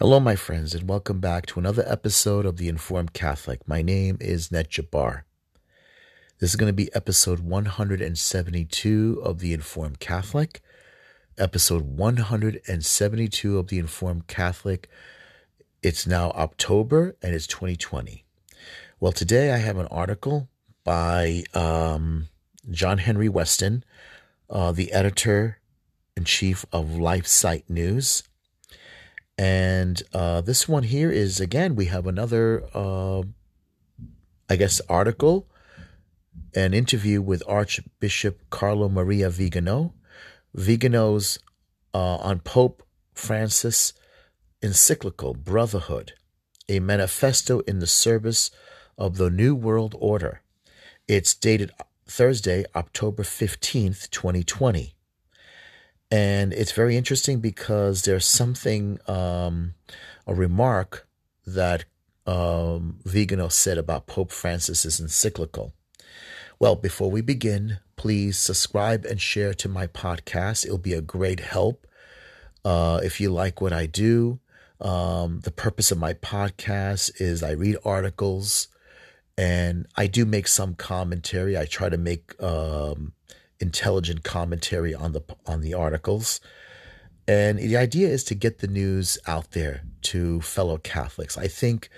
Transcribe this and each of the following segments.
Hello, my friends, and welcome back to another episode of The Informed Catholic. My name is Ned Jabbar. This is going to be episode 172 of The Informed Catholic. Episode 172 of The Informed Catholic. It's now October and it's 2020. Well, today I have an article by um, John Henry Weston, uh, the editor in chief of LifeSite News. And uh, this one here is again, we have another, uh, I guess, article, an interview with Archbishop Carlo Maria Vigano. Vigano's uh, on Pope Francis encyclical Brotherhood, a manifesto in the service of the New World Order. It's dated Thursday, October 15th, 2020 and it's very interesting because there's something um, a remark that um, Vigano said about Pope Francis's encyclical. Well, before we begin, please subscribe and share to my podcast. It'll be a great help uh, if you like what I do. Um, the purpose of my podcast is I read articles and I do make some commentary. I try to make um, intelligent commentary on the on the articles. And the idea is to get the news out there to fellow Catholics. I think,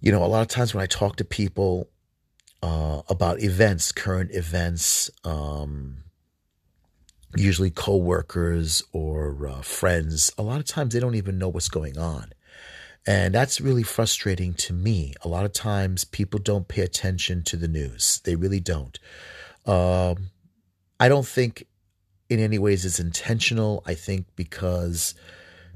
you know, a lot of times when I talk to people uh, about events, current events, um, usually coworkers or uh, friends, a lot of times they don't even know what's going on. And that's really frustrating to me. A lot of times people don't pay attention to the news. They really don't. Um, I don't think in any ways it's intentional. I think because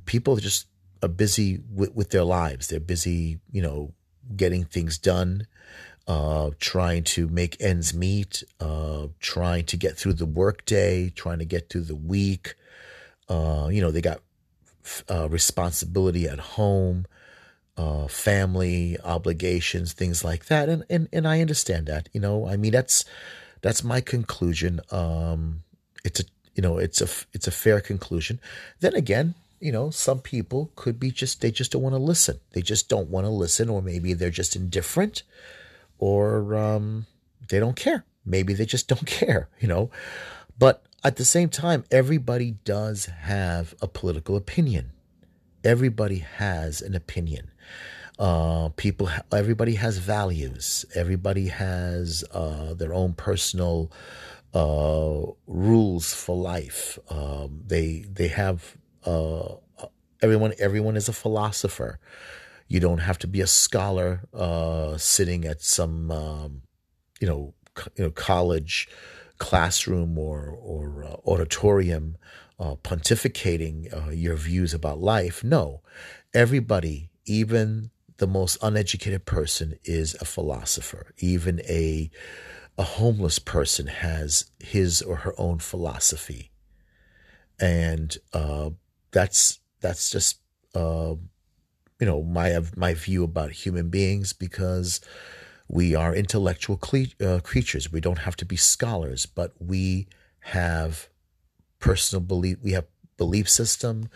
people just are busy with, with their lives. They're busy, you know, getting things done, uh, trying to make ends meet, uh, trying to get through the workday, trying to get through the week. Uh, you know, they got uh, responsibility at home, uh, family obligations, things like that, and and and I understand that. You know, I mean that's that's my conclusion. Um, it's a you know it's a it's a fair conclusion. Then again, you know, some people could be just they just don't want to listen. They just don't want to listen, or maybe they're just indifferent, or um, they don't care. Maybe they just don't care. You know, but at the same time, everybody does have a political opinion. Everybody has an opinion. Uh, people, everybody has values. Everybody has uh, their own personal uh, rules for life. Um, they they have uh, everyone. Everyone is a philosopher. You don't have to be a scholar uh, sitting at some um, you know you know college classroom or or uh, auditorium pontificating your views about life. No, everybody, even the most uneducated person is a philosopher. Even a a homeless person has his or her own philosophy, and uh, that's that's just uh, you know my my view about human beings because we are intellectual cle- uh, creatures. We don't have to be scholars, but we have personal belief. We have belief system.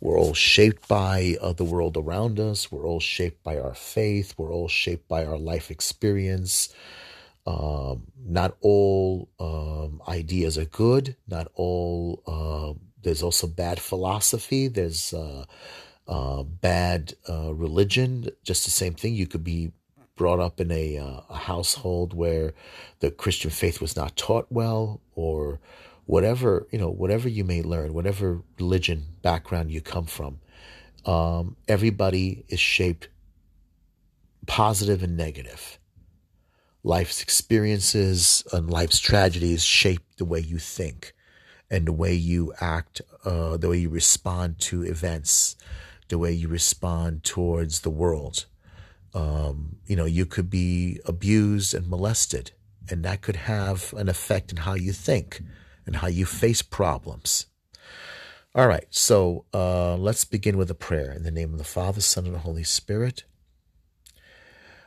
We're all shaped by uh, the world around us. We're all shaped by our faith. We're all shaped by our life experience. Um, not all um, ideas are good. Not all. Uh, there's also bad philosophy. There's uh, uh bad uh, religion. Just the same thing. You could be brought up in a, uh, a household where the Christian faith was not taught well, or whatever you know whatever you may learn whatever religion background you come from um, everybody is shaped positive and negative. Life's experiences and life's tragedies shape the way you think and the way you act uh, the way you respond to events the way you respond towards the world. Um, you know you could be abused and molested and that could have an effect in how you think and how you face problems. All right, so uh, let's begin with a prayer in the name of the Father, Son, and the Holy Spirit.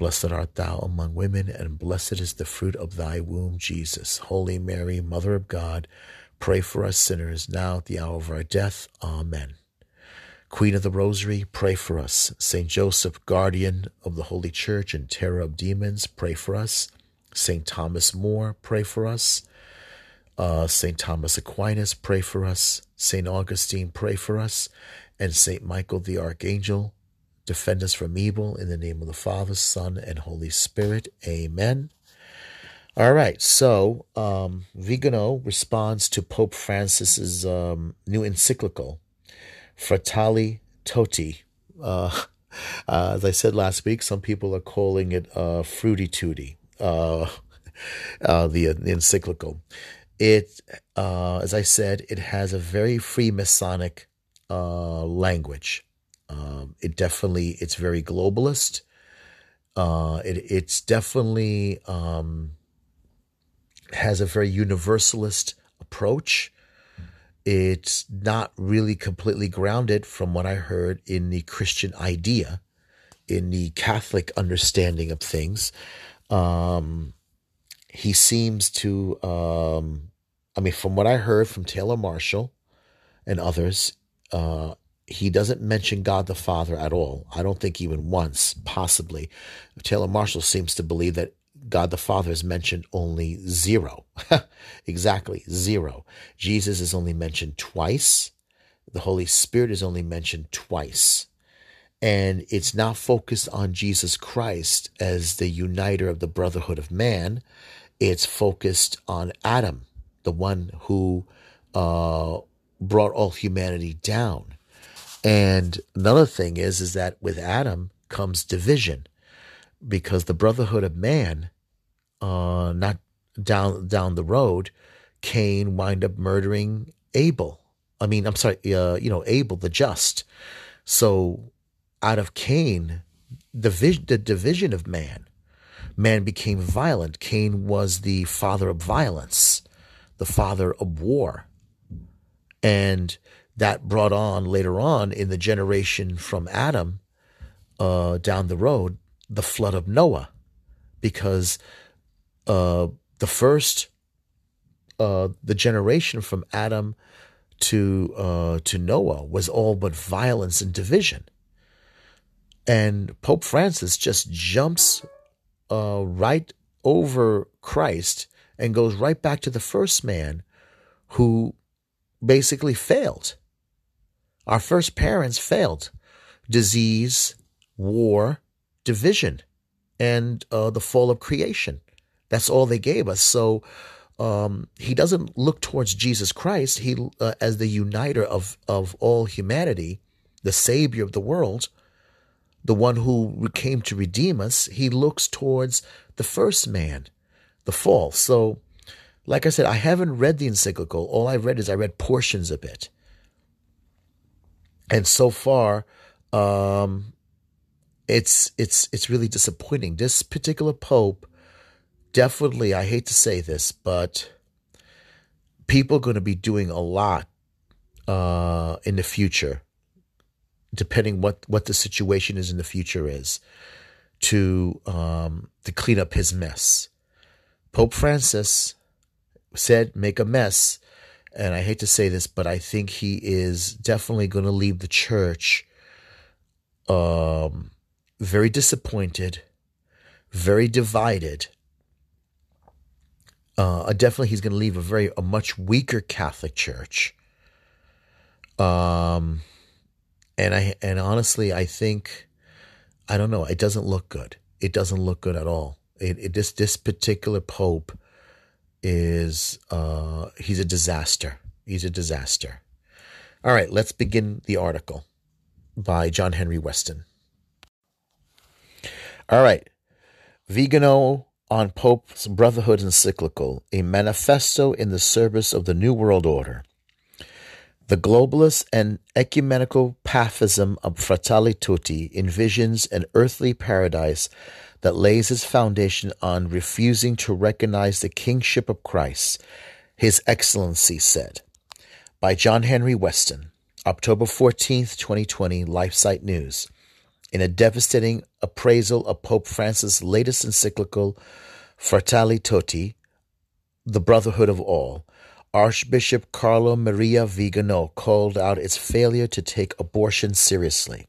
Blessed art thou among women, and blessed is the fruit of thy womb, Jesus. Holy Mary, Mother of God, pray for us sinners, now at the hour of our death. Amen. Queen of the Rosary, pray for us. Saint Joseph, guardian of the Holy Church and terror of demons, pray for us. Saint Thomas More, pray for us. Uh, Saint Thomas Aquinas, pray for us. Saint Augustine, pray for us. And Saint Michael the Archangel, Defend us from evil in the name of the Father, Son, and Holy Spirit. Amen. All right, so um, Vigano responds to Pope Francis's um, new encyclical, Fratelli Tutti. Uh, uh, as I said last week, some people are calling it uh, Fruity Tooty, uh, uh, the, the, encyclical. It, uh, as I said, it has a very free Freemasonic language. Um, it definitely it's very globalist. Uh, it it's definitely um, has a very universalist approach. It's not really completely grounded, from what I heard, in the Christian idea, in the Catholic understanding of things. Um, he seems to, um, I mean, from what I heard from Taylor Marshall and others, uh, he doesn't mention God the Father at all. I don't think even once, possibly. Taylor Marshall seems to believe that God the Father is mentioned only zero. exactly, zero. Jesus is only mentioned twice. The Holy Spirit is only mentioned twice. And it's not focused on Jesus Christ as the uniter of the brotherhood of man. It's focused on Adam, the one who uh, brought all humanity down and another thing is, is that with Adam comes division, because the brotherhood of man, uh, not down down the road, Cain wind up murdering Abel. I mean, I'm sorry, uh, you know, Abel the just. So out of Cain, the, the division of man, man became violent. Cain was the father of violence, the father of war. And that brought on later on in the generation from Adam uh, down the road the flood of Noah, because uh, the first uh, the generation from Adam to uh, to Noah was all but violence and division, and Pope Francis just jumps uh, right over Christ and goes right back to the first man who basically failed our first parents failed disease, war, division, and uh, the fall of creation. That's all they gave us. So um, he doesn't look towards Jesus Christ he uh, as the uniter of, of all humanity, the savior of the world, the one who came to redeem us. He looks towards the first man, the fall. So, like I said, I haven't read the encyclical. All I've read is I read portions of it. And so far, um, it's it's it's really disappointing. This particular pope, definitely, I hate to say this, but people are going to be doing a lot uh, in the future, depending what what the situation is in the future is, to um, to clean up his mess. Pope Francis said, "Make a mess." And I hate to say this, but I think he is definitely going to leave the church um, very disappointed, very divided. Uh, definitely, he's going to leave a very a much weaker Catholic Church. Um, and I and honestly, I think I don't know. It doesn't look good. It doesn't look good at all. It, it this this particular pope is uh, he's a disaster. He's a disaster. All right, let's begin the article by John Henry Weston. All right, Vigano on Pope's Brotherhood encyclical, a manifesto in the service of the New World Order. The globalist and ecumenical pathism of Fratelli Tutti envisions an earthly paradise that lays its foundation on refusing to recognize the kingship of Christ, His Excellency said. By John Henry Weston, October 14th, 2020, LifeSite News. In a devastating appraisal of Pope Francis' latest encyclical, Fratelli Tutti, the Brotherhood of All, Archbishop Carlo Maria Vigano called out its failure to take abortion seriously.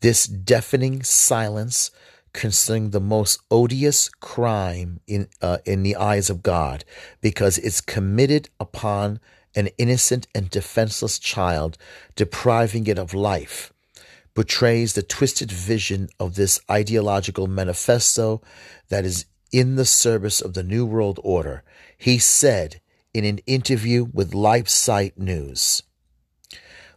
This deafening silence concerning the most odious crime in, uh, in the eyes of God because it's committed upon an innocent and defenseless child, depriving it of life, portrays the twisted vision of this ideological manifesto that is in the service of the New World Order. He said, in an interview with LifeSite News.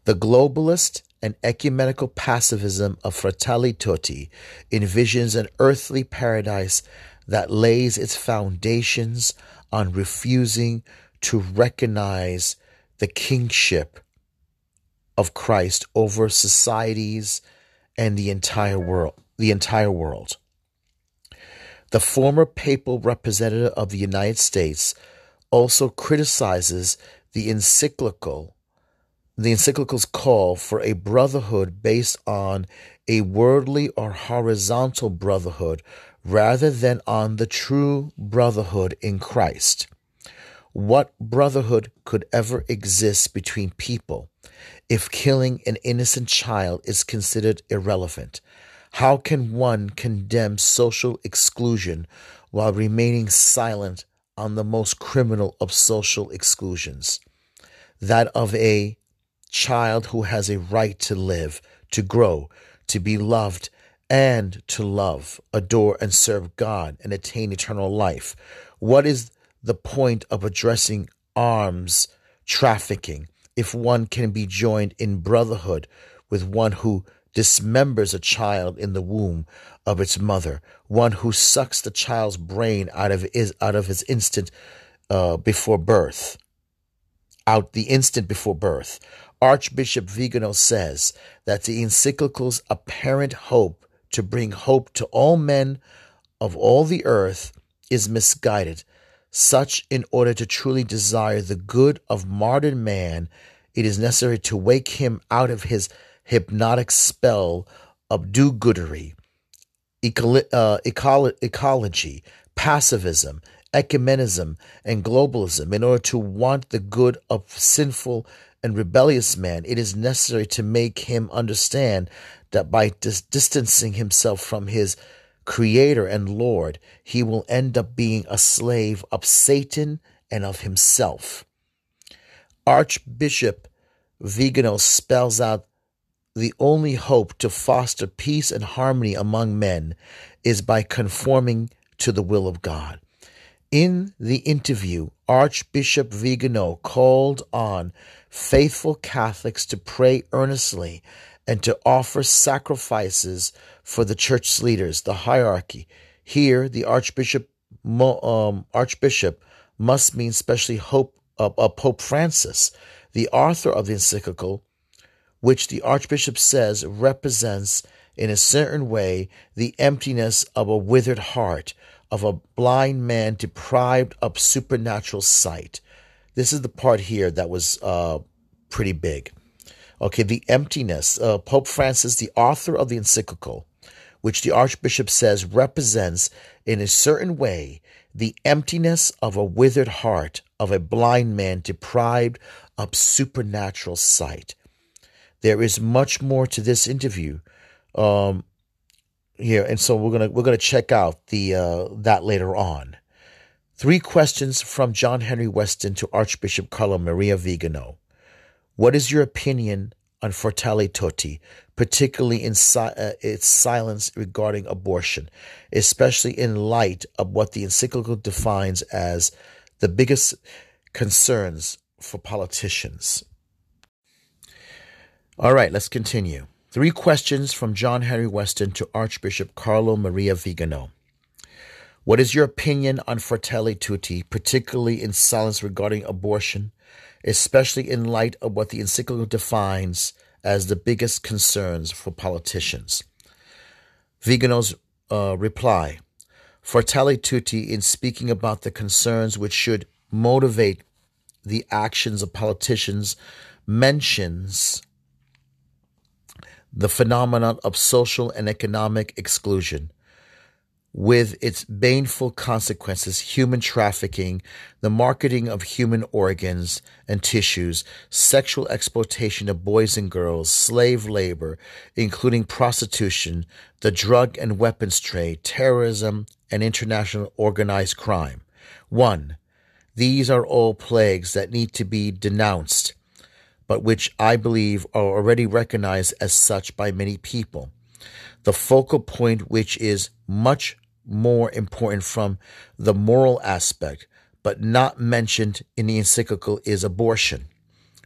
The globalist and ecumenical pacifism of Fratelli Tutti envisions an earthly paradise that lays its foundations on refusing to recognize the kingship of Christ over societies and the entire world, the entire world. The former papal representative of the United States also criticizes the encyclical the encyclical's call for a brotherhood based on a worldly or horizontal brotherhood rather than on the true brotherhood in Christ. What brotherhood could ever exist between people if killing an innocent child is considered irrelevant? How can one condemn social exclusion while remaining silent on the most criminal of social exclusions that of a child who has a right to live, to grow, to be loved, and to love, adore, and serve God and attain eternal life. What is the point of addressing arms trafficking if one can be joined in brotherhood with one who dismembers a child in the womb of its mother, one who sucks the child's brain out of his, out of his instant uh, before birth, out the instant before birth. Archbishop Vigano says that the encyclical's apparent hope to bring hope to all men of all the earth is misguided. Such, in order to truly desire the good of modern man, it is necessary to wake him out of his hypnotic spell of do goodery, uh, ecology, pacifism, ecumenism, and globalism in order to want the good of sinful and rebellious man, it is necessary to make him understand that by dis- distancing himself from his creator and Lord, he will end up being a slave of Satan and of himself. Archbishop Vigano spells out the only hope to foster peace and harmony among men is by conforming to the will of God. In the interview, Archbishop Vigano called on faithful Catholics to pray earnestly and to offer sacrifices for the church's leaders, the hierarchy. Here, the Archbishop um, Archbishop must mean especially Hope, uh, uh, Pope Francis, the author of the encyclical which the Archbishop says represents, in a certain way, the emptiness of a withered heart, of a blind man deprived of supernatural sight. This is the part here that was uh, pretty big. Okay, the emptiness. Uh, Pope Francis, the author of the encyclical, which the Archbishop says represents, in a certain way, the emptiness of a withered heart of a blind man deprived of supernatural sight. There is much more to this interview um, here, and so we're gonna we're gonna check out the uh, that later on. Three questions from John Henry Weston to Archbishop Carlo Maria Vigano. What is your opinion on Fratelli Tutti, particularly in si- uh, its silence regarding abortion, especially in light of what the encyclical defines as the biggest concerns for politicians? All right, let's continue. Three questions from John Henry Weston to Archbishop Carlo Maria Vigano. What is your opinion on Fratelli Tutti, particularly in silence regarding abortion, especially in light of what the encyclical defines as the biggest concerns for politicians? Vigano's uh, reply Fratelli Tutti, in speaking about the concerns which should motivate the actions of politicians, mentions the phenomenon of social and economic exclusion with its baneful consequences human trafficking, the marketing of human organs and tissues, sexual exploitation of boys and girls, slave labor, including prostitution, the drug and weapons trade, terrorism, and international organized crime. 1. These are all plagues that need to be denounced, but which I believe are already recognized as such by many people. The focal point, which is much more important from the moral aspect, but not mentioned in the encyclical, is abortion,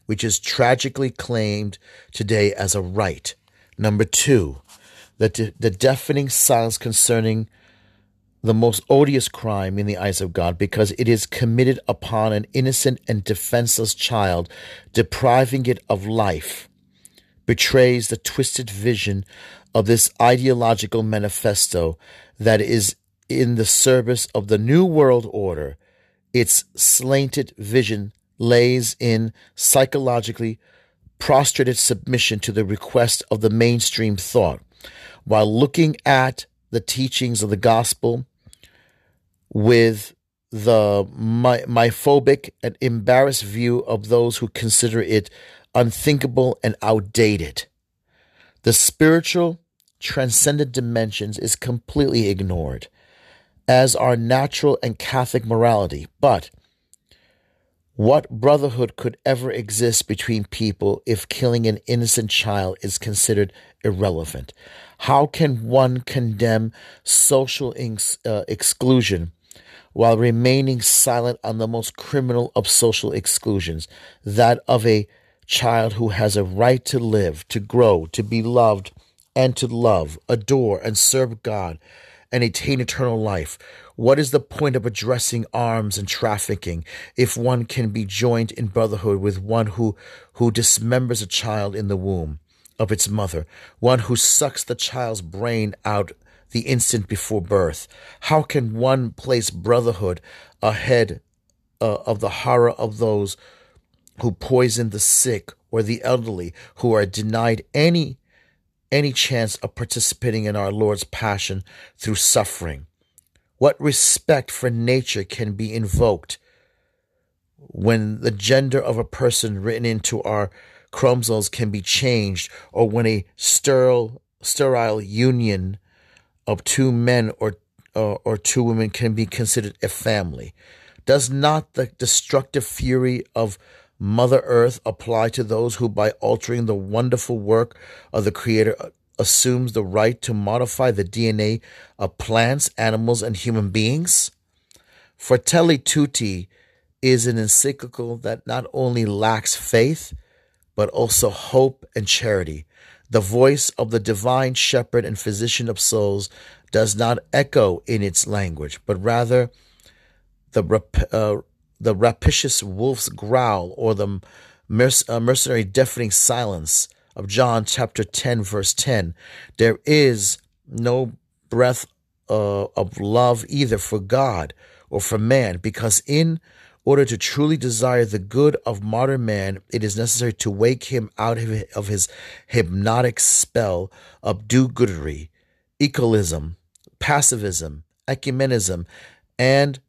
which is tragically claimed today as a right. Number two, the, the deafening silence concerning the most odious crime in the eyes of God because it is committed upon an innocent and defenseless child, depriving it of life, betrays the twisted vision of this ideological manifesto that is in the service of the New World Order, its slanted vision lays in psychologically prostrated submission to the request of the mainstream thought, while looking at the teachings of the gospel with the my, myophic and embarrassed view of those who consider it unthinkable and outdated. The spiritual transcendent dimensions is completely ignored as are natural and Catholic morality. But what brotherhood could ever exist between people if killing an innocent child is considered irrelevant? How can one condemn social ex- uh, exclusion while remaining silent on the most criminal of social exclusions, that of a child who has a right to live, to grow, to be loved, and to love, adore, and serve God and attain eternal life. What is the point of addressing arms and trafficking if one can be joined in brotherhood with one who, who dismembers a child in the womb of its mother, one who sucks the child's brain out the instant before birth? How can one place brotherhood ahead uh, of the horror of those who poison the sick or the elderly who are denied any any chance of participating in our Lord's passion through suffering? What respect for nature can be invoked when the gender of a person written into our chromosomes can be changed, or when a sterile, sterile union of two men or, or, or two women can be considered a family? Does not the destructive fury of Mother Earth apply to those who, by altering the wonderful work of the Creator, uh, assumes the right to modify the DNA of plants, animals, and human beings? Fratelli Tutti is an encyclical that not only lacks faith, but also hope and charity. The voice of the divine shepherd and physician of souls does not echo in its language, but rather the uh, the rapacious wolf's growl or the merc- uh, mercenary deafening silence of John chapter 10, verse 10. There is no breath uh, of love either for God or for man, because in order to truly desire the good of modern man, it is necessary to wake him out of his hypnotic spell of do goodery, equalism, passivism, ecumenism, and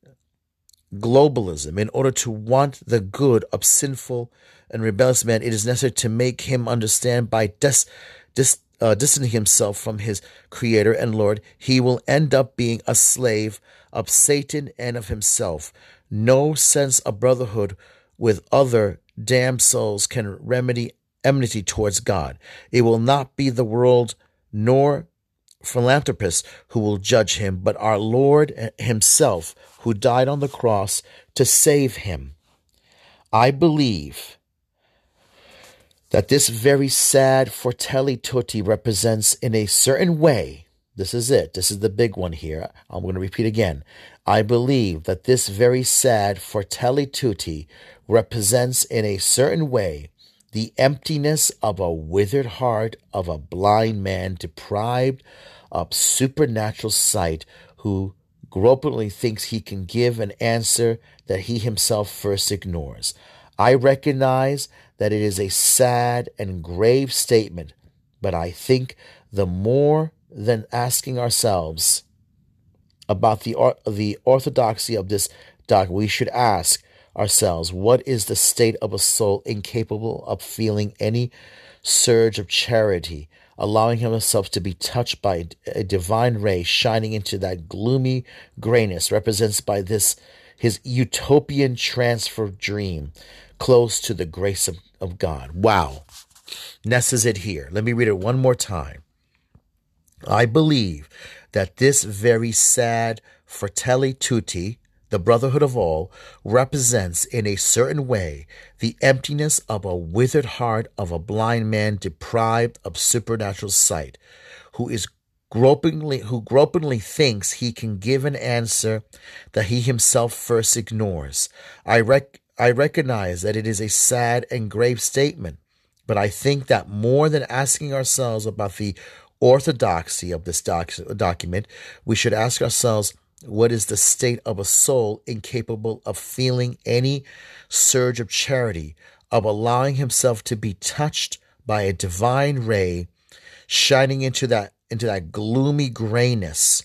globalism, in order to want the good of sinful and rebellious man, it is necessary to make him understand by dis, dis, uh, distancing himself from his Creator and Lord, he will end up being a slave of Satan and of himself. No sense of brotherhood with other damned souls can remedy enmity towards God. It will not be the world nor philanthropists who will judge him, but our Lord Himself, who died on the cross to save him. I believe that this very sad Fratelli Tutti represents, in a certain way, this is it. This is the big one here. I'm going to repeat again. I believe that this very sad Fratelli Tutti represents in a certain way the emptiness of a withered heart of a blind man deprived of supernatural sight who gropingly thinks he can give an answer that he himself first ignores. I recognize that it is a sad and grave statement, but I think the more than asking ourselves about the, the orthodoxy of this doctrine, we should ask ourselves what is the state of a soul incapable of feeling any surge of charity, allowing himself to be touched by a divine ray shining into that gloomy grayness represented by this his utopian transfer dream close to the grace of, of God. Wow. Ness is it here. Let me read it one more time. I believe that this very sad Fratelli Tutti, the brotherhood of all, represents in a certain way the emptiness of a withered heart of a blind man deprived of supernatural sight, who is gropingly who gropingly thinks he can give an answer that he himself first ignores. I rec- I recognize that it is a sad and grave statement, but I think that more than asking ourselves about the orthodoxy of this doc- document, we should ask ourselves what is the state of a soul incapable of feeling any surge of charity, of allowing himself to be touched by a divine ray shining into that into that gloomy grayness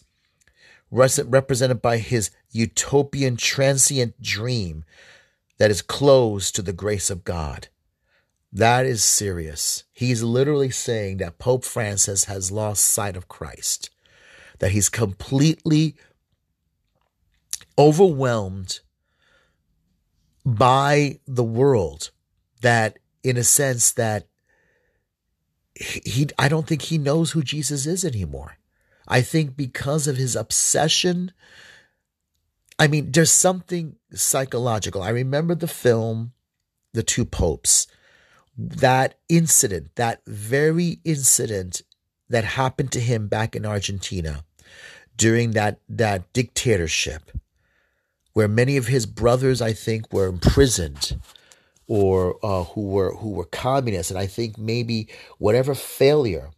represented by his utopian transient dream that is closed to the grace of God. That is serious. He's literally saying that Pope Francis has lost sight of Christ, that he's completely overwhelmed by the world, that in a sense that he I don't think he knows who Jesus is anymore. I think because of his obsession I mean there's something psychological. I remember the film The Two Popes that incident, that very incident that happened to him back in Argentina during that, that dictatorship, where many of his brothers, I think, were imprisoned or uh, who were who were communists, and I think maybe whatever failure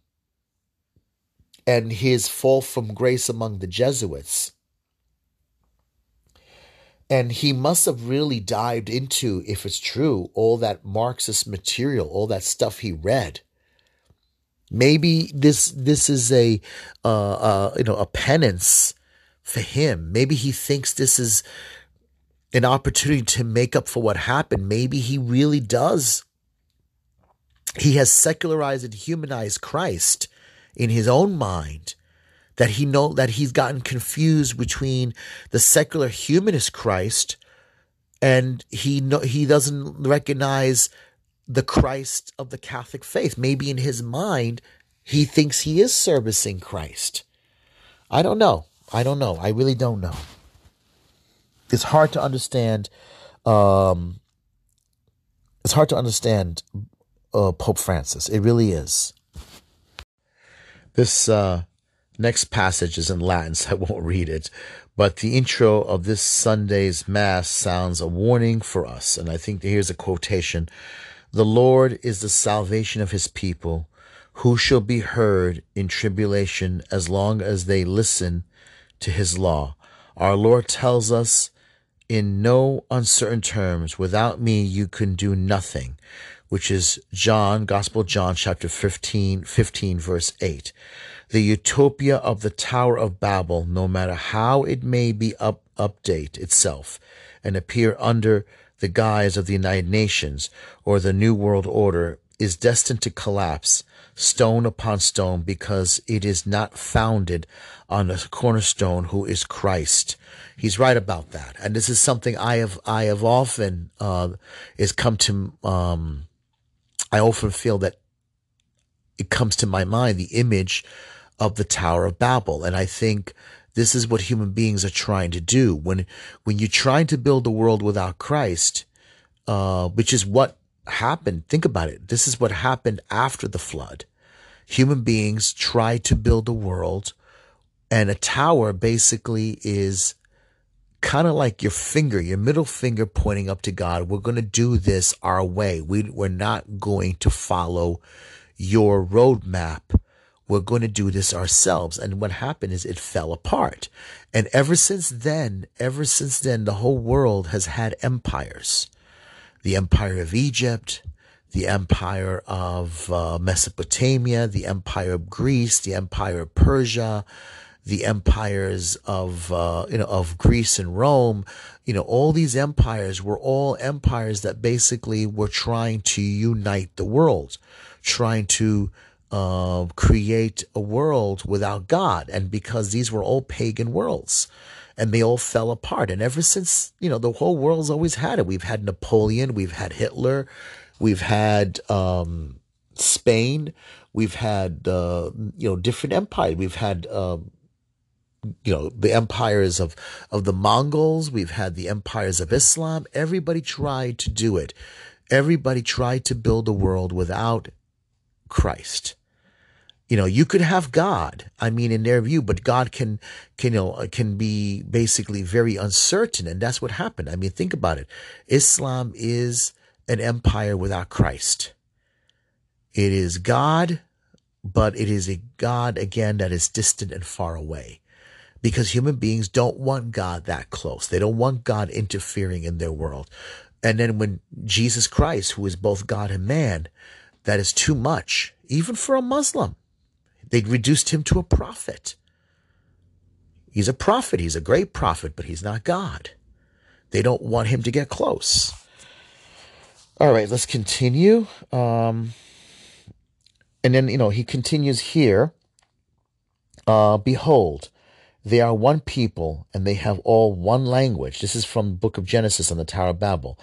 and his fall from grace among the Jesuits and he must have really dived into, if it's true, all that Marxist material, all that stuff he read. Maybe this this is a uh, uh, you know a penance for him. Maybe he thinks this is an opportunity to make up for what happened. Maybe he really does. He has secularized and humanized Christ in his own mind that he know that he's gotten confused between the secular humanist Christ and he no, he doesn't recognize the Christ of the Catholic faith. Maybe in his mind he thinks he is servicing Christ. I don't know. I don't know. I really don't know. It's hard to understand. Um, it's hard to understand uh, Pope Francis. It really is. This uh, Next passage is in Latin, so I won't read it. But the intro of this Sunday's Mass sounds a warning for us. And I think here's a quotation The Lord is the salvation of his people. Who shall be heard in tribulation as long as they listen to his law? Our Lord tells us in no uncertain terms, without me you can do nothing, which is John, Gospel John, chapter 15, 15, verse 8 the utopia of the Tower of Babel, no matter how it may be up, update itself and appear under the guise of the United Nations or the New World Order, is destined to collapse stone upon stone because it is not founded on the cornerstone who is Christ. He's right about that. And this is something I have, I have often, uh, is come to, um, I often feel that it comes to my mind, the image of the Tower of Babel. And I think this is what human beings are trying to do. When, when you're trying to build a world without Christ, uh, which is what happened. Think about it. This is what happened after the flood. Human beings tried to build a world And a tower basically is kind of like your finger, your middle finger pointing up to God. We're going to do this our way. We, we're not going to follow your roadmap. We're going to do this ourselves. And what happened is it fell apart. And ever since then, ever since then, the whole world has had empires. The empire of Egypt, the empire of uh, Mesopotamia, the empire of Greece, the empire of Persia, the empires of uh, you know of Greece and Rome, you know all these empires were all empires that basically were trying to unite the world, trying to uh, create a world without God, and because these were all pagan worlds, and they all fell apart. And ever since you know the whole world's always had it. We've had Napoleon, we've had Hitler, we've had um, Spain, we've had uh, you know different empires. We've had um, you know the empires of of the Mongols. We've had the empires of Islam. Everybody tried to do it. Everybody tried to build a world without Christ. You know, you could have God. I mean, in their view, but God can can you know can be basically very uncertain, and that's what happened. I mean, think about it. Islam is an empire without Christ. It is God, but it is a God again that is distant and far away because human beings don't want God that close. They don't want God interfering in their world. And then when Jesus Christ, who is both God and man, that is too much, even for a Muslim. They reduced him to a prophet. He's a prophet. He's a great prophet, but he's not God. They don't want him to get close. All right, let's continue. Um, and then, you know, he continues here. Uh, Behold, they are one people and they have all one language. This is from the book of Genesis on the Tower of Babel.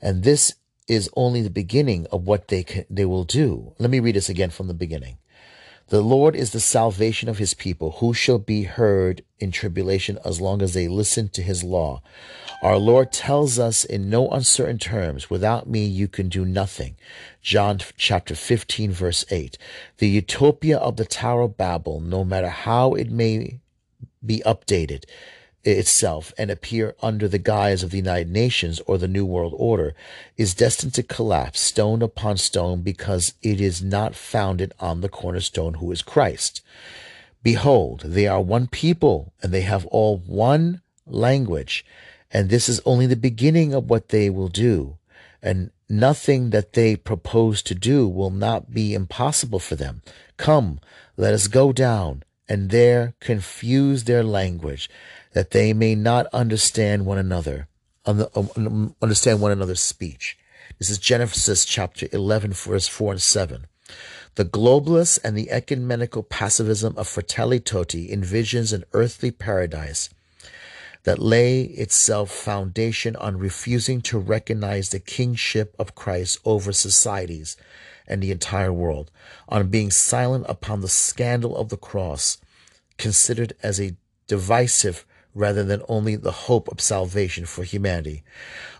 And this is only the beginning of what they can, they will do. Let me read this again from the beginning. The Lord is the salvation of his people, who shall be heard in tribulation as long as they listen to his law. Our Lord tells us in no uncertain terms, without me you can do nothing. John chapter 15 verse 8. The utopia of the Tower of Babel, no matter how it may be updated itself and appear under the guise of the United Nations or the New World Order is destined to collapse stone upon stone because it is not founded on the cornerstone who is Christ. Behold, they are one people and they have all one language, and this is only the beginning of what they will do. And nothing that they propose to do will not be impossible for them. Come, let us go down and there confuse their language, that they may not understand one another, um, understand one another's speech. This is Genesis chapter 11, verse 4 and 7. The globalists and the ecumenical pacifism of Fratelli Tutti envisions an earthly paradise that lay itself foundation on refusing to recognize the kingship of Christ over societies and the entire world, on being silent upon the scandal of the cross, considered as a divisive rather than only the hope of salvation for humanity,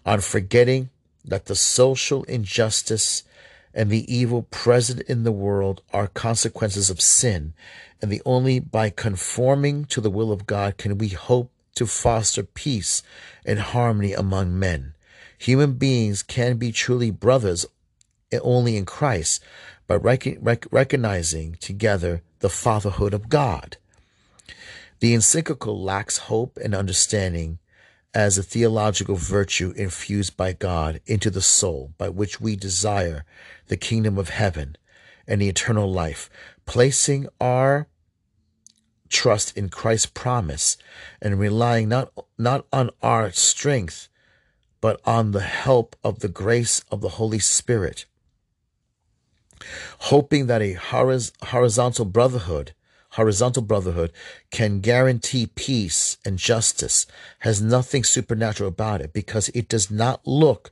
on forgetting that the social injustice and the evil present in the world are consequences of sin, and the only by conforming to the will of God can we hope to foster peace and harmony among men. Human beings can be truly brothers only in Christ by rec- rec- recognizing together the fatherhood of God. The encyclical lacks hope and understanding as a theological virtue infused by God into the soul by which we desire the kingdom of heaven and the eternal life, placing our trust in Christ's promise and relying not, not on our strength, but on the help of the grace of the Holy Spirit. Hoping that a horizontal brotherhood horizontal brotherhood can guarantee peace and justice has nothing supernatural about it because it does not look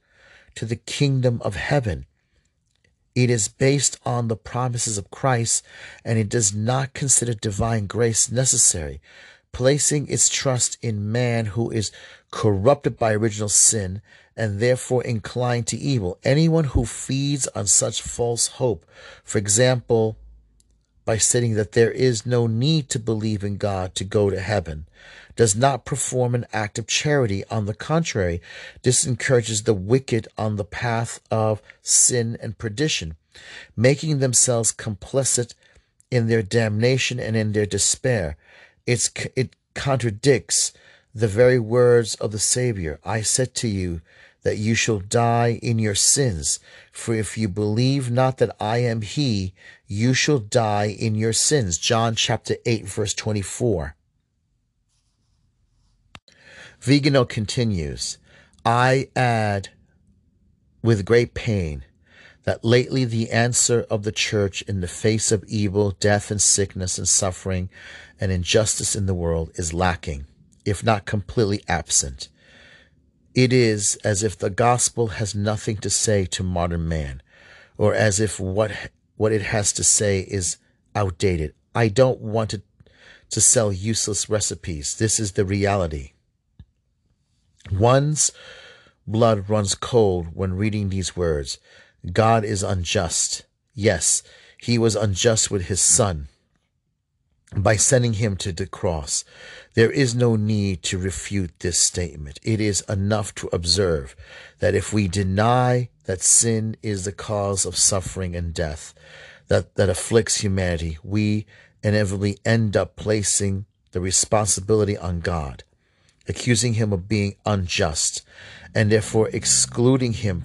to the kingdom of heaven. It is based on the promises of Christ and it does not consider divine grace necessary, placing its trust in man who is corrupted by original sin and therefore inclined to evil. Anyone who feeds on such false hope, for example, by stating that there is no need to believe in God to go to heaven, does not perform an act of charity. On the contrary, this encourages the wicked on the path of sin and perdition, making themselves complicit in their damnation and in their despair. It's, it contradicts the very words of the Savior I said to you that you shall die in your sins. For if you believe not that I am He, you shall die in your sins. John chapter 8, verse 24. Vigano continues, I add with great pain that lately the answer of the church in the face of evil, death, and sickness, and suffering, and injustice in the world is lacking, if not completely absent. It is as if the gospel has nothing to say to modern man, or as if what what it has to say is outdated. I don't want to, to sell useless recipes. This is the reality. One's blood runs cold when reading these words. God is unjust. Yes, he was unjust with his son by sending him to the cross. There is no need to refute this statement. It is enough to observe that if we deny that sin is the cause of suffering and death that, that afflicts humanity, we inevitably end up placing the responsibility on God accusing him of being unjust, and therefore excluding him,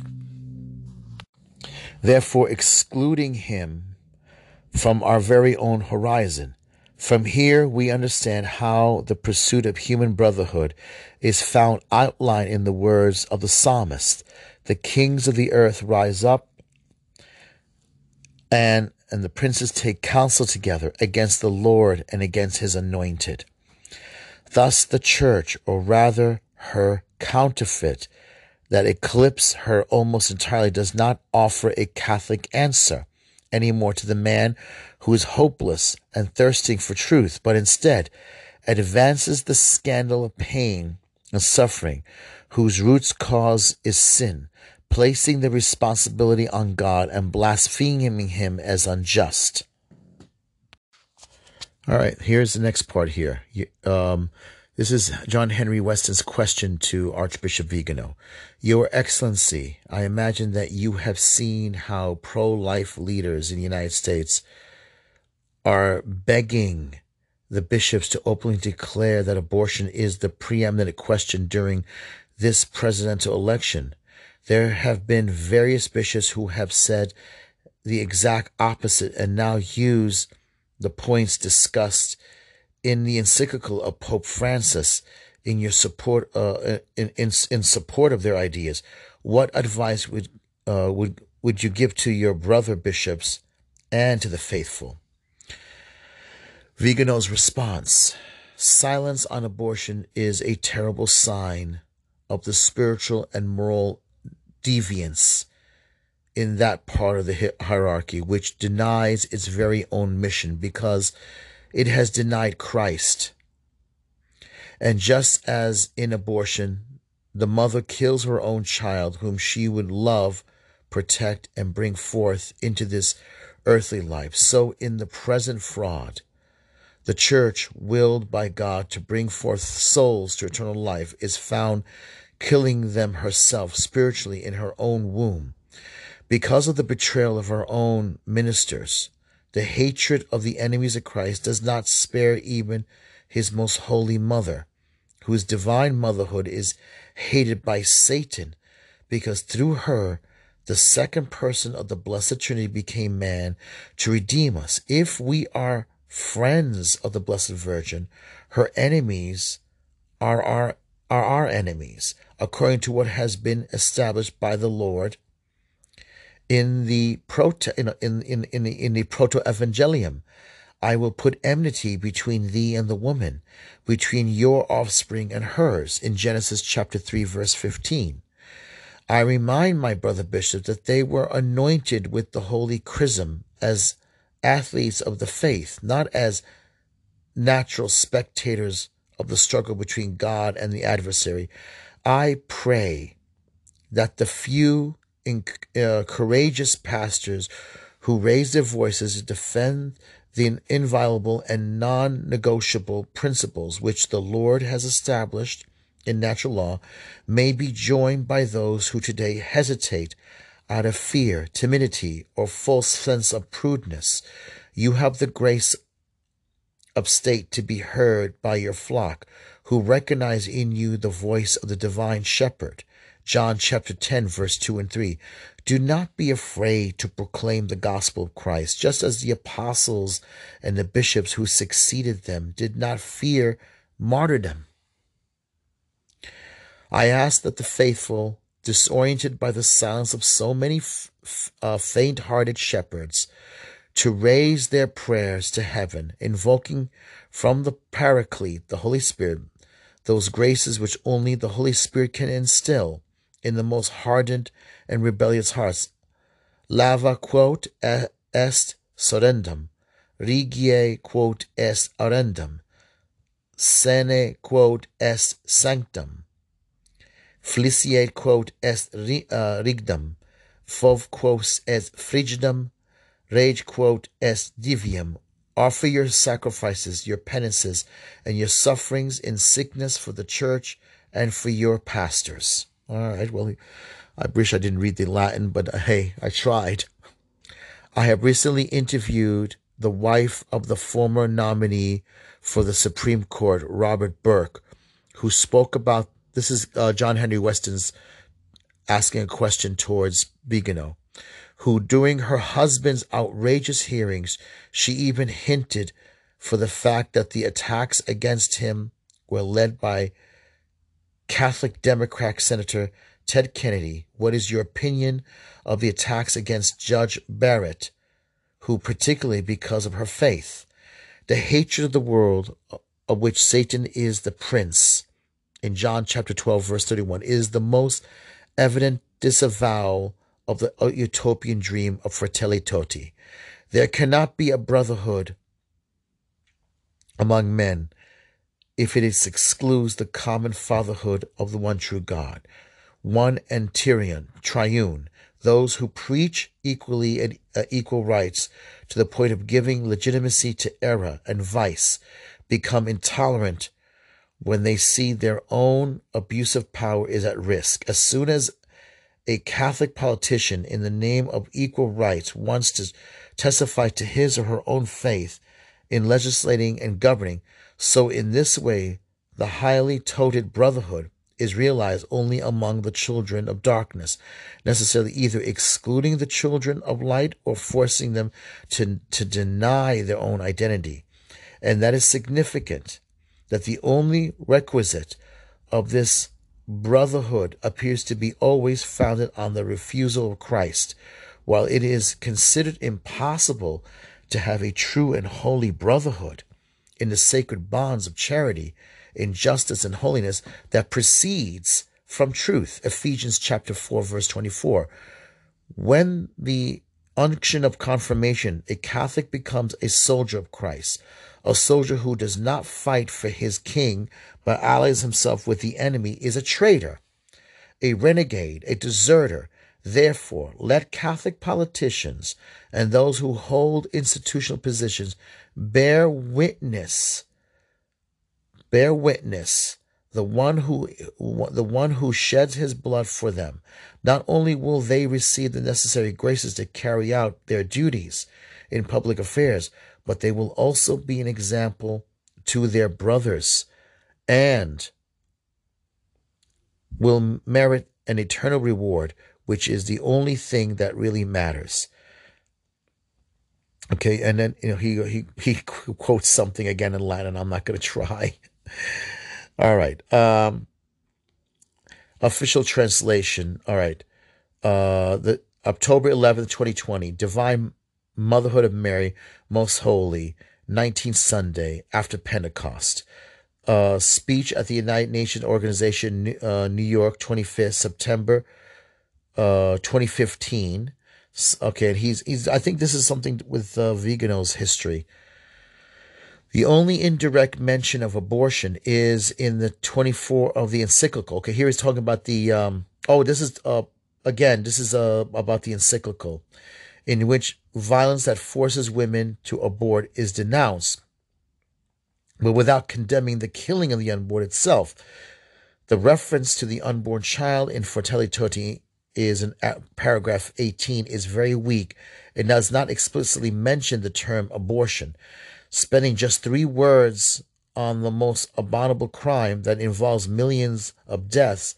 therefore excluding him from our very own horizon. From here, we understand how the pursuit of human brotherhood is found outlined in the words of the psalmist The kings of the earth rise up, and, and the princes take counsel together against the Lord and against his anointed. Thus, the church, or rather her counterfeit, that eclipses her almost entirely, does not offer a Catholic answer anymore to the man who is hopeless and thirsting for truth, but instead advances the scandal of pain and suffering, whose roots cause is sin, placing the responsibility on God and blaspheming him as unjust. All right, here's the next part here. Um, this is John Henry Weston's question to Archbishop Vigano. Your Excellency, I imagine that you have seen how pro life leaders in the United States are begging the bishops to openly declare that abortion is the preeminent question during this presidential election. There have been various bishops who have said the exact opposite and now use the points discussed in the encyclical of Pope Francis in your support uh, in, in in support of their ideas. What advice would uh, would would you give to your brother bishops and to the faithful? Vigano's response: Silence on abortion is a terrible sign of the spiritual and moral deviance in that part of the hierarchy which denies its very own mission because it has denied Christ. And just as in abortion, the mother kills her own child whom she would love, protect, and bring forth into this earthly life, so in the present fraud, the church, willed by God to bring forth souls to eternal life, is found killing them herself spiritually in her own womb because of the betrayal of her own ministers, the hatred of the enemies of Christ does not spare even his most holy mother, whose divine motherhood is hated by Satan, because through her, the second person of the Blessed Trinity became man to redeem us. If we are friends of the Blessed Virgin, her enemies are our, are our enemies, according to what has been established by the Lord in the proto in in in in the, in the proto evangelium I will put enmity between thee and the woman, between your offspring and hers, in Genesis chapter 3, verse 15. I remind my brother bishops that they were anointed with the holy chrism as athletes of the faith, not as natural spectators of the struggle between God and the adversary. I pray that the few in, uh, courageous pastors who raise their voices to defend the inviolable and non negotiable principles which the Lord has established in natural law may be joined by those who today hesitate out of fear, timidity, or false sense of prudeness. You have the grace of state to be heard by your flock, who recognize in you the voice of the divine shepherd. John chapter 10, verse 2 and 3. Do not be afraid to proclaim the gospel of Christ, just as the apostles and the bishops who succeeded them did not fear martyrdom. I ask that the faithful, disoriented by the silence of so many f- f- uh, faint hearted shepherds, to raise their prayers to heaven, invoking from the Paraclete, the Holy Spirit, those graces which only the Holy Spirit can instill in the most hardened and rebellious hearts. Lava quote est sorendum, regie quote est arendum, sene quote est sanctum, fliciate quote est uh, rigdum, fov quos est frigidum, rage quote est divium. Offer your sacrifices, your penances, and your sufferings in sickness for the church and for your pastors. All right, well, I wish I didn't read the Latin, but uh, hey, I tried. I have recently interviewed the wife of the former nominee for the Supreme Court, Robert Bork, who spoke about this is uh, John Henry Weston's asking a question towards Vigano, who during her husband's outrageous hearings, she even hinted for the fact that the attacks against him were led by Catholic Democrat Senator Ted Kennedy, what is your opinion of the attacks against Judge Barrett, who, particularly because of her faith, the hatred of the world of which Satan is the prince, in John chapter 12, verse 31, is the most evident disavowal of the utopian dream of Fratelli Tutti. There cannot be a brotherhood among men if it excludes the common fatherhood of the one true God, one and Tyrion, triune, those who preach equally and uh, equal rights to the point of giving legitimacy to error and vice, become intolerant when they see their own abuse of power is at risk. As soon as a Catholic politician, in the name of equal rights, wants to testify to his or her own faith in legislating and governing, so in this way, the highly touted brotherhood is realized only among the children of darkness, necessarily either excluding the children of light or forcing them to, to deny their own identity. And that is significant that the only requisite of this brotherhood appears to be always founded on the refusal of Christ, while it is considered impossible to have a true and holy brotherhood in the sacred bonds of charity, in justice and holiness that proceeds from truth. Ephesians chapter 4, verse 24. When the unction of confirmation, a Catholic becomes a soldier of Christ, a soldier who does not fight for his king, but allies himself with the enemy, is a traitor, a renegade, a deserter. Therefore, let Catholic politicians and those who hold institutional positions bear witness bear witness the one who the one who sheds his blood for them not only will they receive the necessary graces to carry out their duties in public affairs but they will also be an example to their brothers and will merit an eternal reward which is the only thing that really matters Okay, and then you know he he he quotes something again in Latin. I'm not going to try. All right. Um, official translation. All right. Uh, the October 11th, 2020. Divine Motherhood of Mary, Most Holy, 19th Sunday after Pentecost. Uh, speech at the United Nations Organization, uh, New York, 25th September, uh, 2015. Okay, and he's he's. I think this is something with uh, Vigano's history. The only indirect mention of abortion is in the 24 of the encyclical. Okay, here he's talking about the. Um, oh, this is uh, again. This is uh, about the encyclical. In which violence that forces women to abort is denounced, but without condemning the killing of the unborn itself. The reference to the unborn child in Fratelli Tutti is in uh, paragraph 18 is very weak and does not explicitly mention the term abortion. Spending just three words on the most abominable crime that involves millions of deaths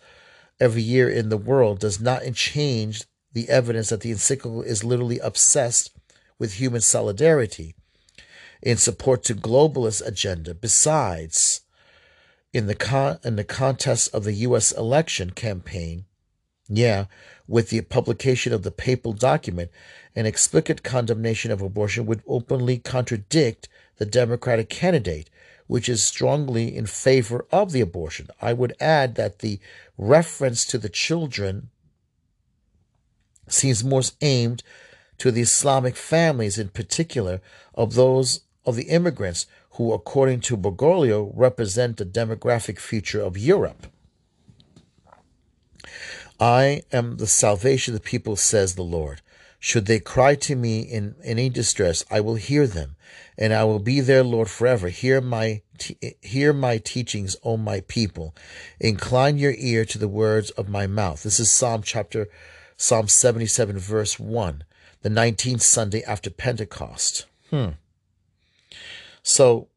every year in the world does not change the evidence that the encyclical is literally obsessed with human solidarity in support to globalist agenda. Besides, in the con- in the contest of the U.S. election campaign, yeah, with the publication of the papal document, an explicit condemnation of abortion would openly contradict the Democratic candidate, which is strongly in favor of the abortion. I would add that the reference to the children seems more aimed to the Islamic families, in particular of those of the immigrants who, according to Bergoglio, represent the demographic future of Europe. I am the salvation of the people, says the Lord. Should they cry to me in any distress, I will hear them, and I will be their Lord forever. Hear my hear my teachings, O my people. Incline your ear to the words of my mouth. This is Psalm chapter Psalm 77 verse 1, the 19th Sunday after Pentecost. Hmm. So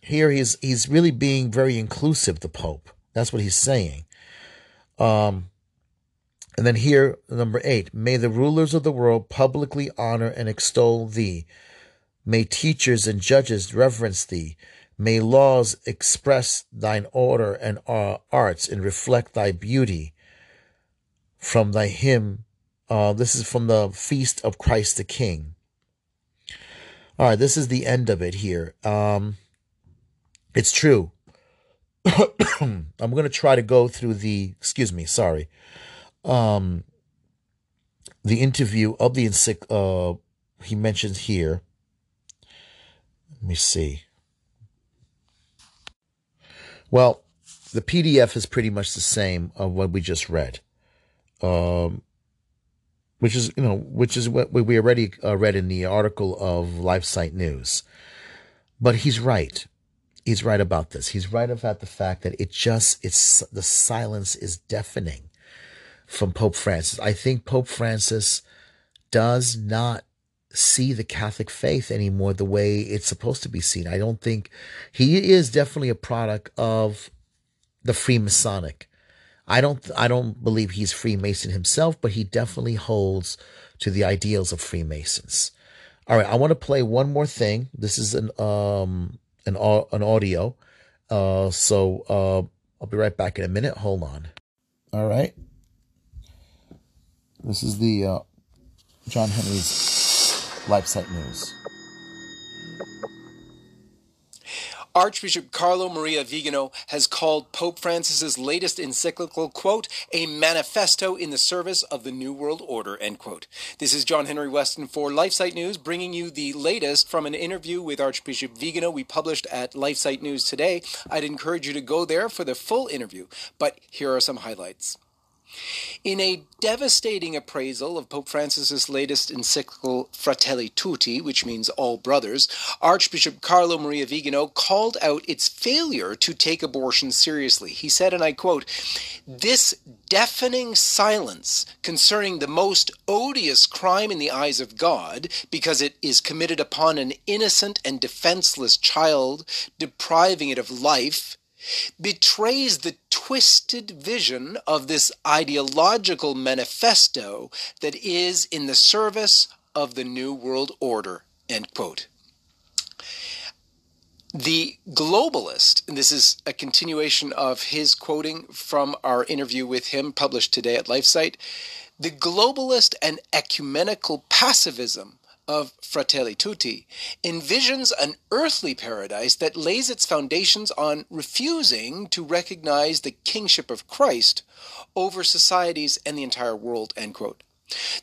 here he's he's really being very inclusive, the Pope. That's what he's saying. Um, and then here, number eight, may the rulers of the world publicly honor and extol thee. May teachers and judges reverence thee. May laws express thine order and uh, arts and reflect thy beauty. From thy hymn, uh, this is from the Feast of Christ the King. All right, this is the end of it here. Um, it's true. I'm going to try to go through the, excuse me, sorry um, the interview of the encyc- uh, he mentions here. Let me see. Well, the PDF is pretty much the same of what we just read, um, which is you know which is what we already uh, read in the article of LifeSite News. But he's right. He's right about this. He's right about the fact that it just it's the silence is deafening from Pope Francis. I think Pope Francis does not see the Catholic faith anymore the way it's supposed to be seen. I don't think he is definitely a product of the Freemasonic. I don't I don't believe he's Freemason himself, but he definitely holds to the ideals of Freemasons. All right, I want to play one more thing. This is an um an an audio. Uh so uh I'll be right back in a minute. Hold on. All right. This is the uh, John Henry's LifeSite News. Archbishop Carlo Maria Vigano has called Pope Francis's latest encyclical, quote, a manifesto in the service of the New World Order, end quote. This is John Henry Weston for LifeSite News, bringing you the latest from an interview with Archbishop Vigano we published at LifeSite News today. I'd encourage you to go there for the full interview, but here are some highlights. In a devastating appraisal of Pope Francis's latest encyclical Fratelli Tutti, which means all brothers, Archbishop Carlo Maria Vigano called out its failure to take abortion seriously. He said, and I quote, This deafening silence concerning the most odious crime in the eyes of God, because it is committed upon an innocent and defenseless child, depriving it of life, betrays the twisted vision of this ideological manifesto that is in the service of the New World Order. End quote. The globalist, and this is a continuation of his quoting from our interview with him published today at LifeSite, the globalist and ecumenical pacifism of Fratelli Tutti envisions an earthly paradise that lays its foundations on refusing to recognize the kingship of Christ over societies and the entire world. End quote.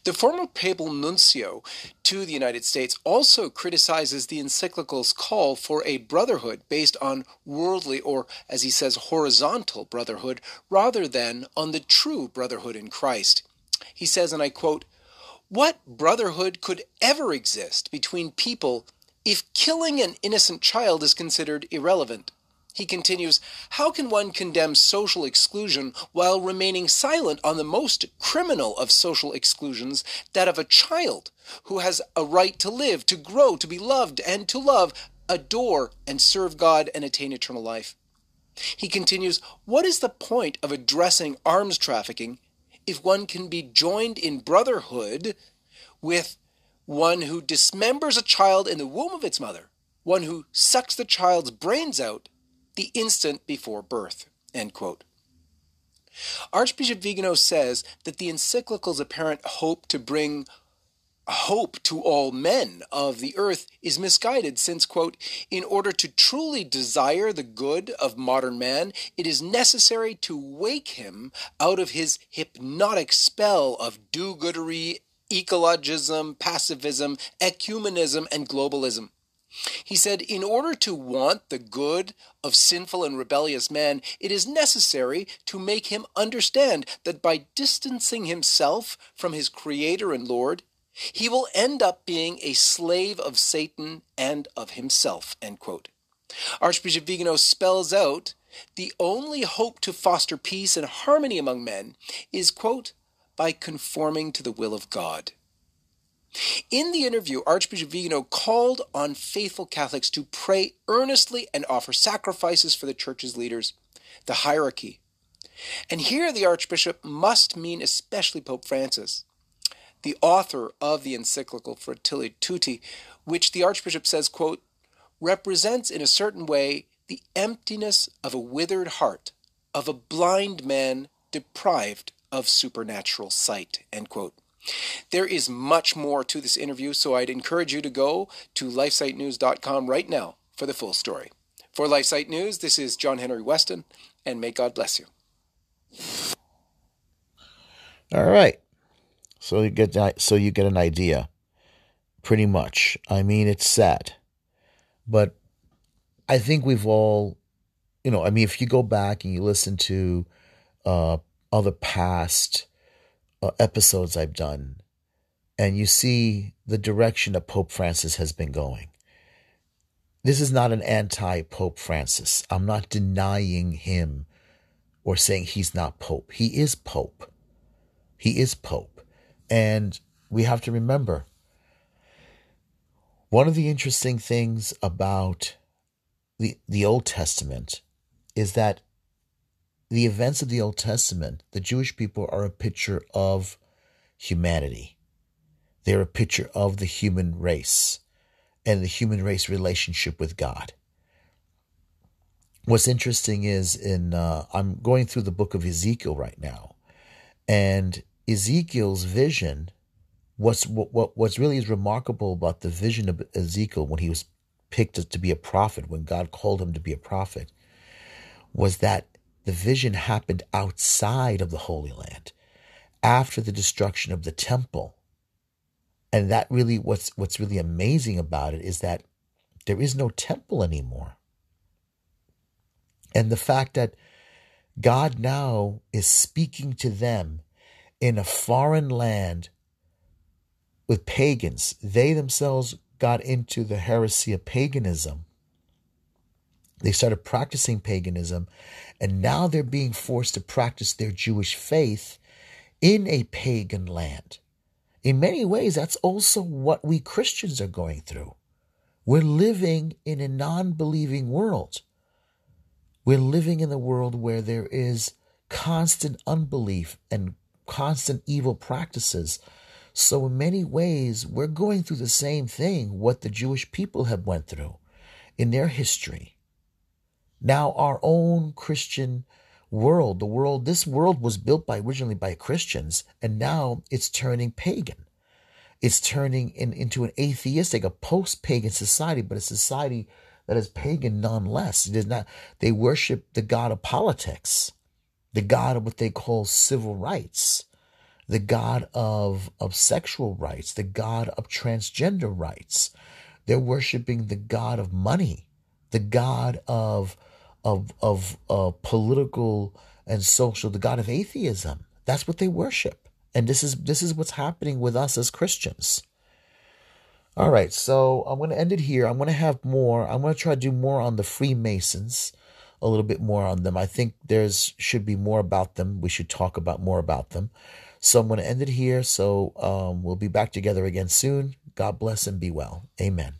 The former papal nuncio to the United States also criticizes the encyclical's call for a brotherhood based on worldly or, as he says, horizontal brotherhood rather than on the true brotherhood in Christ. He says, and I quote, What brotherhood could ever exist between people if killing an innocent child is considered irrelevant? He continues, How can one condemn social exclusion while remaining silent on the most criminal of social exclusions, that of a child who has a right to live, to grow, to be loved, and to love, adore, and serve God and attain eternal life? He continues, What is the point of addressing arms trafficking if one can be joined in brotherhood with one who dismembers a child in the womb of its mother, one who sucks the child's brains out the instant before birth. Archbishop Vigano says that the encyclical's apparent hope to bring hope to all men of the earth is misguided since quote in order to truly desire the good of modern man it is necessary to wake him out of his hypnotic spell of do-goodery ecologism pacifism ecumenism and globalism. He said, In order to want the good of sinful and rebellious man, it is necessary to make him understand that by distancing himself from his Creator and Lord, he will end up being a slave of Satan and of himself. Archbishop Vigano spells out the only hope to foster peace and harmony among men is, quote, by conforming to the will of God. In the interview, Archbishop Vigano called on faithful Catholics to pray earnestly and offer sacrifices for the church's leaders, the hierarchy. And here the Archbishop must mean especially Pope Francis, the author of the encyclical Fratelli Tutti, which the Archbishop says, quote, represents in a certain way the emptiness of a withered heart, of a blind man deprived of supernatural sight, end quote. There is much more to this interview, so I'd encourage you to go to lifesitenews.com right now for the full story. For LifeSite News, this is John Henry Weston, and may God bless you. All right. So you get so you get an idea. Pretty much. I mean, it's sad. But I think we've all, you know, I mean, if you go back and you listen to uh, other past uh, episodes I've done, and you see the direction that Pope Francis has been going. This is not an anti Pope Francis. I'm not denying him or saying he's not Pope. He is Pope. He is Pope. And we have to remember one of the interesting things about the, the Old Testament is that the events of the Old Testament, the Jewish people are a picture of humanity. They're a picture of the human race and the human race relationship with God. What's interesting is in uh, I'm going through the book of Ezekiel right now, and Ezekiel's vision. What's what, what what's really is remarkable about the vision of Ezekiel when he was picked to be a prophet, when God called him to be a prophet, was that the vision happened outside of the Holy Land after the destruction of the temple. And that really what's what's really amazing about it is that there is no temple anymore. And the fact that God now is speaking to them in a foreign land with pagans. They themselves got into the heresy of paganism. They started practicing paganism, and now they're being forced to practice their Jewish faith in a pagan land. In many ways, that's also what we Christians are going through. We're living in a non believing world. We're living in a world where there is constant unbelief and constant evil practices. So in many ways, we're going through the same thing what the Jewish people have went through in their history. Now our own Christian world, the world, this world was built by originally by Christians, and now it's turning pagan. It's turning in, into an atheistic, a post-pagan society, but a society that is pagan nonetheless. It is not. They worship the god of politics, the god of what they call civil rights, the god of of sexual rights, the god of transgender rights. They're worshiping the god of money, the god of of of uh, political and social, the God of atheism. That's what they worship. And this is this is what's happening with us as Christians. All right, so I'm going to end it here. I'm going to have more. I'm going to try to do more on the Freemasons, a little bit more on them. I think there's should be more about them. We should talk about more about them. So I'm going to end it here. So um, we'll be back together again soon. God bless and be well. Amen.